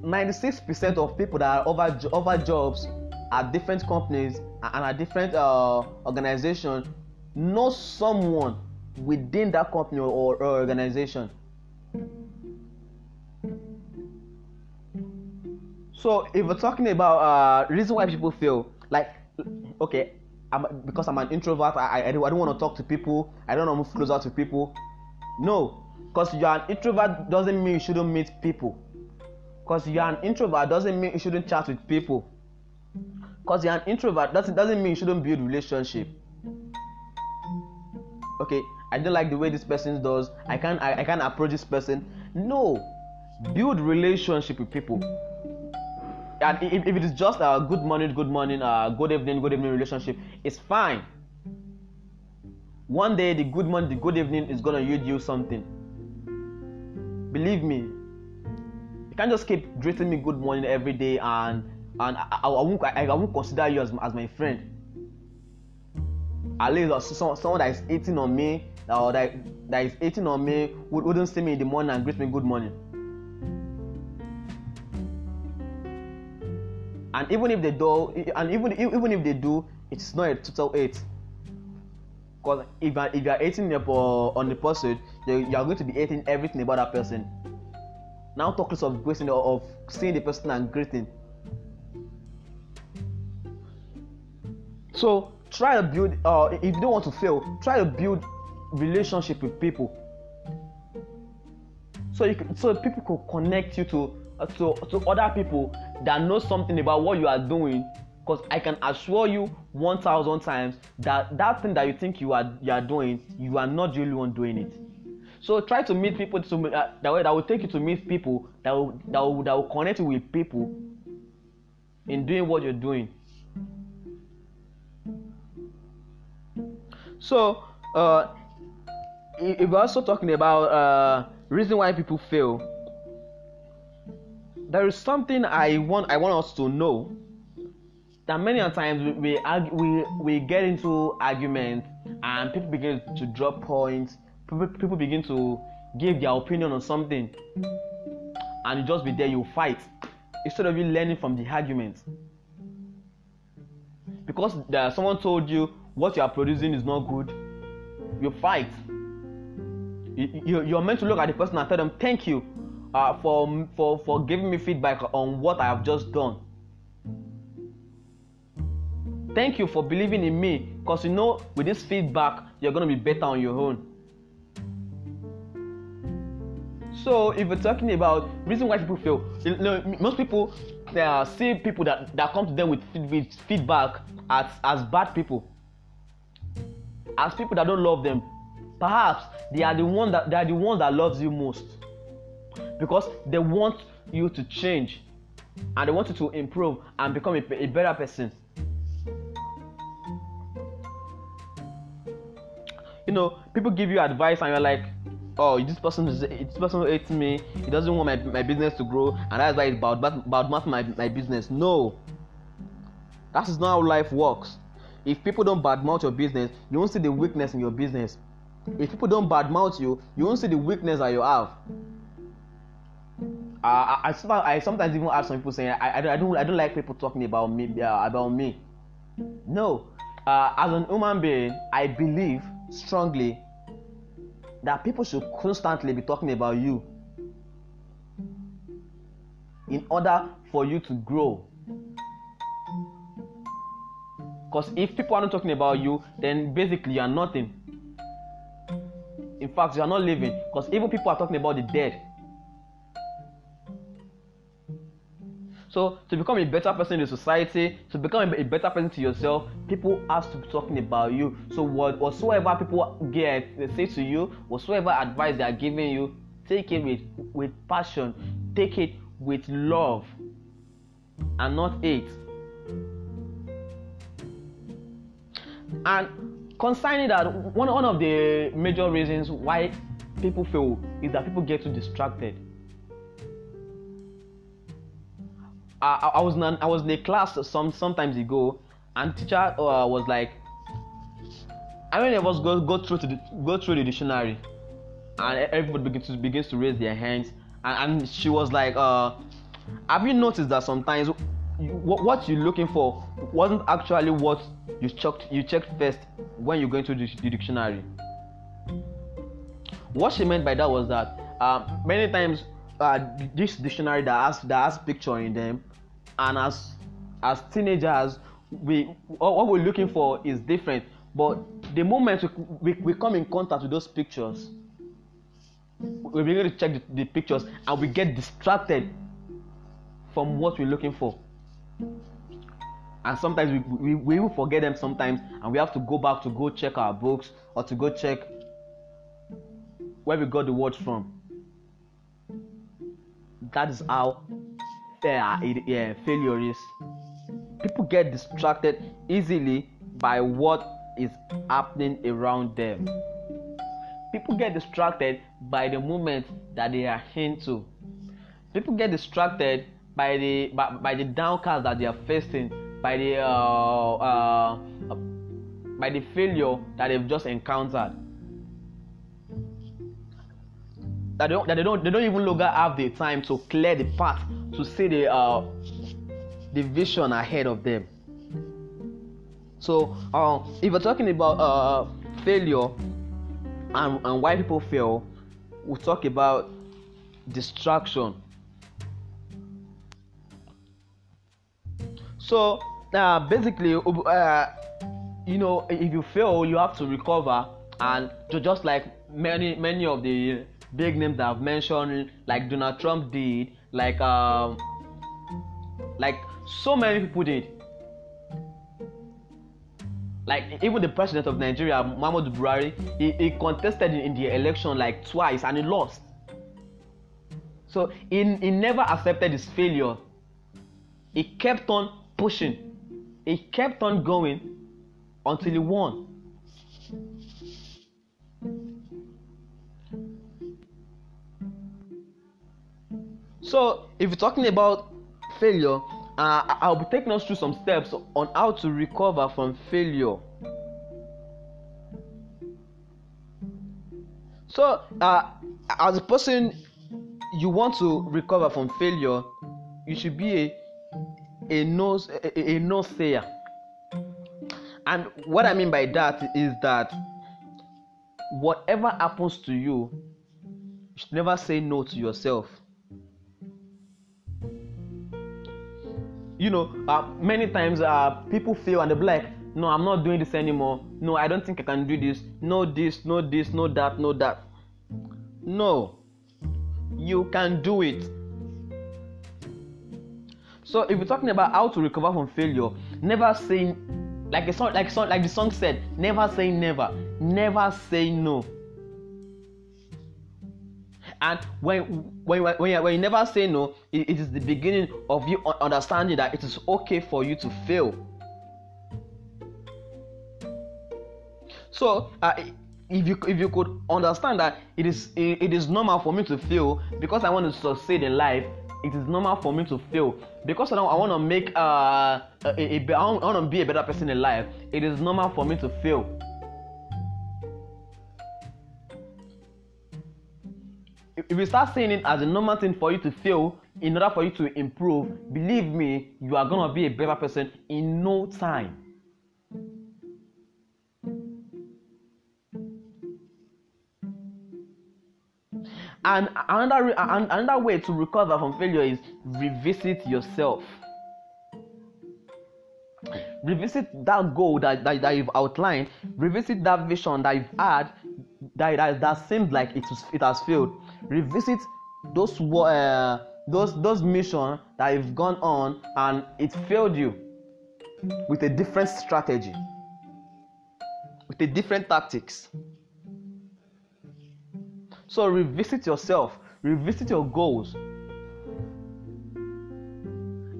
96% of people that are over, over jobs at different companies and at different uh, organizations know someone within that company or, or organization. So if we're talking about uh, reason why people feel like okay, I'm, because I'm an introvert, I, I, I don't want to talk to people, I don't want to move closer to people. No, because you're an introvert doesn't mean you shouldn't meet people. Because you're an introvert doesn't mean you shouldn't chat with people. Because you're an introvert doesn't doesn't mean you shouldn't build relationship. Okay, I don't like the way this person does. I can't I, I can't approach this person. No, build relationship with people. And if, if it is just a good morning, good morning, uh, good evening, good evening relationship, it's fine. One day the good morning, the good evening is gonna yield you something. Believe me. You can't just keep greeting me good morning every day and and I, I, I won't I, I, won't consider you as, as my friend. At least someone, someone that is eating on me or that, that is eating on me would, wouldn't see me in the morning and greet me good morning. And even if they do, and even even if they do, it's not a total eight. Because if, if you are eating on the person, you, you are going to be eating everything about that person. Now talk less of greeting of seeing the person and greeting. So try to build. Uh, if you don't want to fail, try to build relationship with people. So you so people could connect you to uh, to to other people that know something about what you are doing. Because I can assure you one thousand times that that thing that you think you are you are doing, you are not the only one doing it. So try to meet people to uh, that way that will take you to meet people that will that will, that will connect you with people in doing what you're doing. So, uh, if we're also talking about uh, reason why people fail, there is something I want I want us to know that many times we argue, we we get into arguments and people begin to drop points. People, people begin to give their opinion on something, and you just be there. You fight instead of you learning from the argument because there, someone told you what you are producing is not good, you fight. You, you, you're meant to look at the person and tell them, Thank you uh, for, for, for giving me feedback on what I have just done. Thank you for believing in me because you know with this feedback, you're going to be better on your own. So, if we're talking about reason why people fail, you know, most people uh, see people that, that come to them with, with feedback as, as bad people as people that don't love them perhaps they are the one that they are the ones that loves you most because they want you to change and they want you to improve and become a, a better person. You know people give you advice and you're like oh this person is this person hates me. He doesn't want my, my business to grow and that's why it's about about my, my business. No. That is not how life works. If people don't badmouth your business, you won't see the weakness in your business. If people don't badmouth you, you won't see the weakness that you have. I, I, I sometimes even ask some people saying I, I, don't I don't like people talking about me uh, about me. No, uh, as an human being, I believe strongly that people should constantly be talking about you in order for you to grow because if people are not talking about you, then basically you are nothing. In fact, you are not living. Because even people are talking about the dead. So to become a better person in society, to become a better person to yourself, people have to be talking about you. So what whatsoever people get they say to you, whatsoever advice they are giving you, take it with with passion, take it with love, and not hate. And concerning that, one, one of the major reasons why people fail is that people get too distracted. I, I was in I was in a class some sometimes ago, and teacher uh, was like, "How many of us go go through to the, go through the dictionary?" And everybody begins to begins to raise their hands, and, and she was like, uh, "Have you noticed that sometimes what you're looking for wasn't actually what you checked you checked first when you go into the, the dictionary what she meant by that was that uh, many times uh, this dictionary that has that has picture in them, and as as teenagers, we what we're looking for is different. But the moment we, we, we come in contact with those pictures, we begin to check the, the pictures and we get distracted from what we're looking for and sometimes we, we, we forget them sometimes and we have to go back to go check our books or to go check where we got the words from that is how uh, yeah, failure is people get distracted easily by what is happening around them. People get distracted by the moment that they are into people get distracted by the by, by the downcast that they are facing by the uh, uh, by the failure that they've just encountered that they don't that they don't they don't even longer have the time to clear the path to see the uh, the vision ahead of them. So uh, if we're talking about uh, failure and, and why people fail we'll talk about distraction. So uh, basically uh, you know if you fail you have to recover and just like many many of the big names that I've mentioned like Donald Trump did like um like so many people did. Like even the president of Nigeria Muhammadu Buhari he, he contested in, in the election like twice and he lost. So he, he never accepted his failure. He kept on pushing. He kept on going until he won. So, if you're talking about failure, uh, I'll be taking us through some steps on how to recover from failure. So, uh, as a person, you want to recover from failure, you should be a a no a, a no sayer and what i mean by that is that whatever happens to you you should never say no to yourself you know uh, many times uh, people feel and they be like no i'm not doing this anymore. No i don't think i can do this. No this no this no that no that. No. You can do it. So if you're talking about how to recover from failure, never saying like a song, like song, like the song said, never say never, never say no. And when when when you, when you never say no, it, it is the beginning of you understanding that it is okay for you to fail. So uh, if you if you could understand that it is it, it is normal for me to fail because I want to succeed in life, it is normal for me to fail because I, I want to make uh, a, a, a, I want to be a better person in life. It is normal for me to fail. If you start seeing it as a normal thing for you to fail oh, in order for you to improve, believe me, you are gonna be a better person in no time. And another another way to recover from failure is revisit yourself. Revisit that goal that, that, that you've outlined. Revisit that vision that you've had that, that, that seemed like it, was, it has failed. Revisit those uh, those those missions that you've gone on and it failed you with a different strategy, with a different tactics. So revisit yourself, revisit your goals.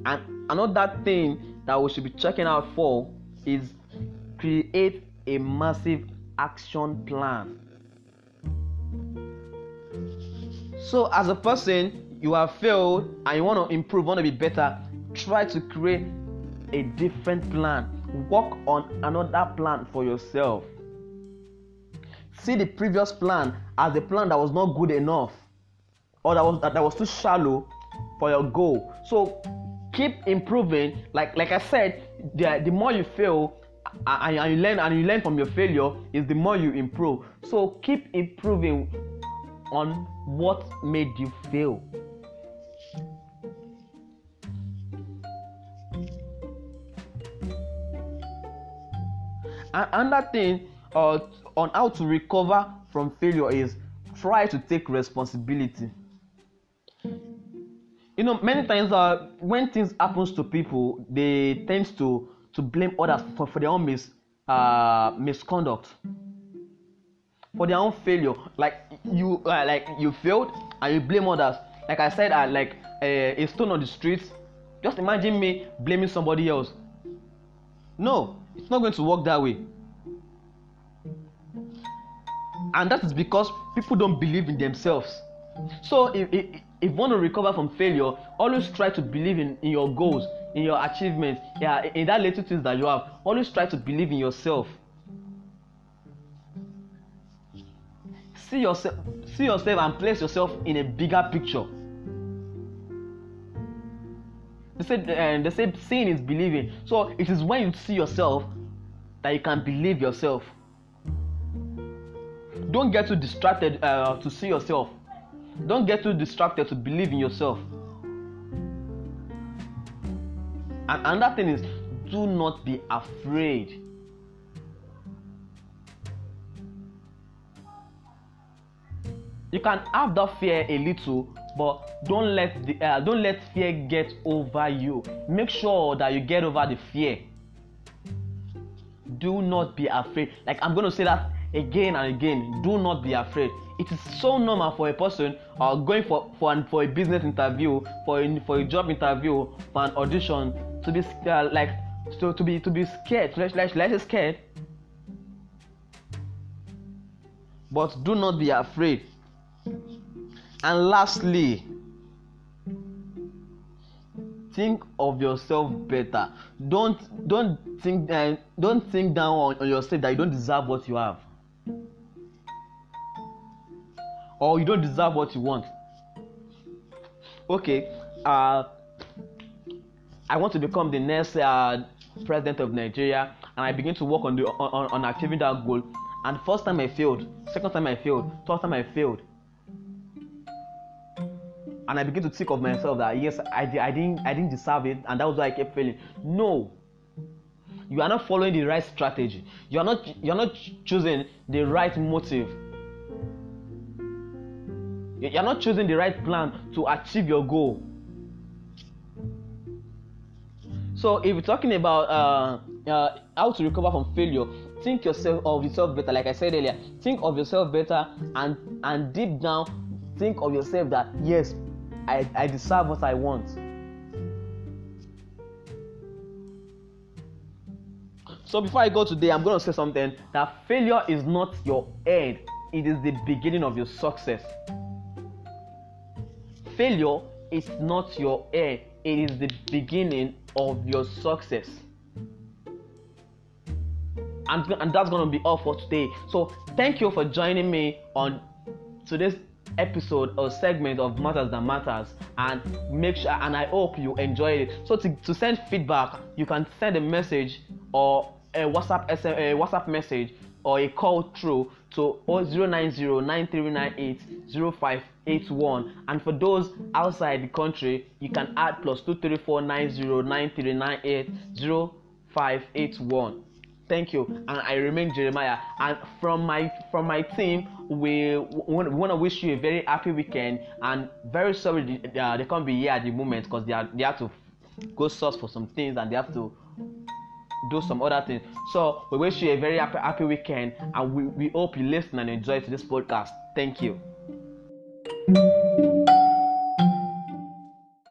And another thing that we should be checking out for is create a massive action plan. So, as a person, you have failed and you want to improve, want to be better, try to create a different plan. Work on another plan for yourself. See the previous plan as a plan that was not good enough or that was that, that was too shallow for your goal. So keep improving. Like like i said the, the more you fail and, and you learn and you learn from your failure is the more you improve. So keep improving on what made you fail. And another thing uh, on how to recover from failure is try to take responsibility. You know, many times uh, when things happens to people, they tend to to blame others for, for their own mis, uh, misconduct, for their own failure. Like you, uh, like you failed and you blame others. Like I said, uh, like uh, a stone on the street. Just imagine me blaming somebody else. No, it's not going to work that way. And that is because people don't believe in themselves. So if, if, if you want to recover from failure, always try to believe in, in your goals, in your achievements, yeah, in that little things that you have. Always try to believe in yourself. See yourself, see yourself and place yourself in a bigger picture. They said, uh, they said seeing is believing. So it is when you see yourself that you can believe yourself. Don't get too distracted uh, to see yourself. Don't get too distracted to believe in yourself. And another thing is, do not be afraid. You can have that fear a little, but don't let the uh, don't let fear get over you. Make sure that you get over the fear. Do not be afraid. Like I'm going to say that again and again. Do not be afraid. It is so normal for a person uh, going for for, an, for a business interview, for a, for a job interview, for an audition to be uh, like to, to be to be scared. Let's let's let's scared. But do not be afraid. And lastly, think of yourself better. Don't don't think uh, don't think down on, on yourself that you don't deserve what you have. Or you don't deserve what you want. Okay, uh, I want to become the next uh, president of Nigeria, and I begin to work on the on, on achieving that goal. And first time I failed, second time I failed, third time I failed. And I begin to think of myself that yes, I, I didn't I didn't deserve it, and that was why I kept failing. No, you are not following the right strategy. You are not you are not choosing the right motive. You are not choosing the right plan to achieve your goal. So if you're talking about uh, uh, how to recover from failure, think yourself of yourself better. Like I said earlier, think of yourself better, and and deep down, think of yourself that yes, I, I deserve what I want. So before I go today, I'm going to say something that failure is not your end, it is the beginning of your success. Failure is not your end, it is the beginning of your success. And, and that's going to be all for today. So, thank you for joining me on today's episode or segment of Matters That Matters and make sure and I hope you enjoyed it. So to, to send feedback, you can send a message or a WhatsApp SM, a WhatsApp message or a call through to 090-9398-0581 and for those outside the country you can add plus 234909398-0581 thank you. And i remain jeremiah. And from my from my team we, we want to wish you a very happy weekend. And very sorry they, uh, they can't be here at the moment because they are they have to go source for some things and they have to do some other things. So we wish you a very happy happy weekend. And we, we hope you listen and enjoy to this podcast. Thank you